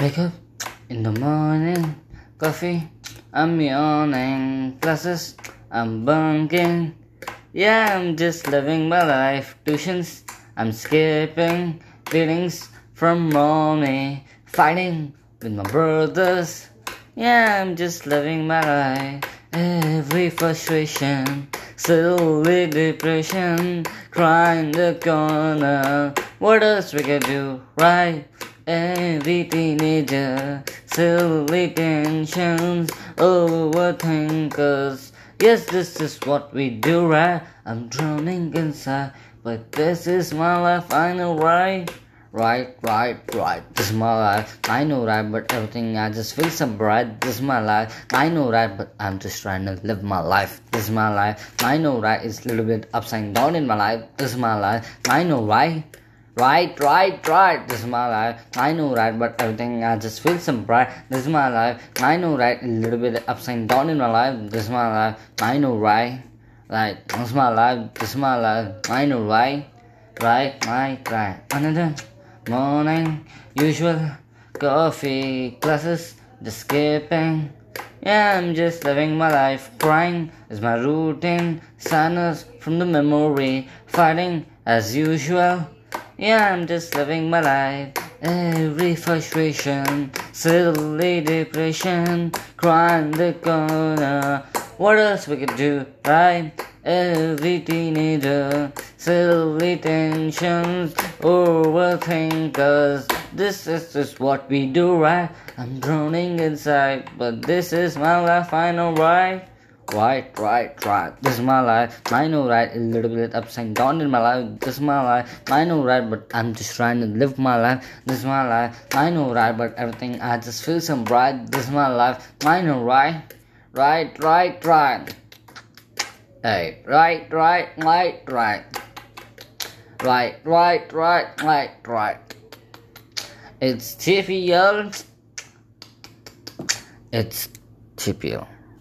Wake up in the morning, coffee, I'm yawning, classes, I'm bunking. Yeah, I'm just living my life, tuitions, I'm skipping, feelings from mommy, fighting with my brothers. Yeah, I'm just living my life. Every frustration, silly depression, crying the corner. What else we can do, right? Every teenager, silly tensions, oh, overthinkers. Yes, this is what we do, right? I'm drowning inside, but this is my life, I know, right? Right, right, right. This is my life. I know right, but everything I just feel so bright. This is my life. I know right, but I'm just trying to live my life. This is my life. I know right. It's a little bit upside down in my life. This is my life. I know right. Right, right, right. This is my life. I know right, but everything I just feel so bright. This is my life. I know right. A little bit upside down in my life. This is my life. I know right. Like, This is my life. This is my life. I know right. Right, right, right. Another morning, usual coffee classes, just skipping. Yeah, I'm just living my life. Crying is my routine. Sadness from the memory. Fighting as usual. Yeah, I'm just living my life. Every frustration, silly depression, crying the corner. What else we could do, right? Every teenager, silly tensions, overthinkers. This is just what we do, right? I'm drowning inside, but this is my life, I know, right? Right, right, right. This is my life. I know right. A little bit upside down in my life. This is my life. I know right, but I'm just trying to live my life. This is my life. I know right, but everything I just feel so bright. This is my life. I know right. Right, right, right. Hey, right, right, right, right. Right, right, right, right, right. It's TPL. It's TPL.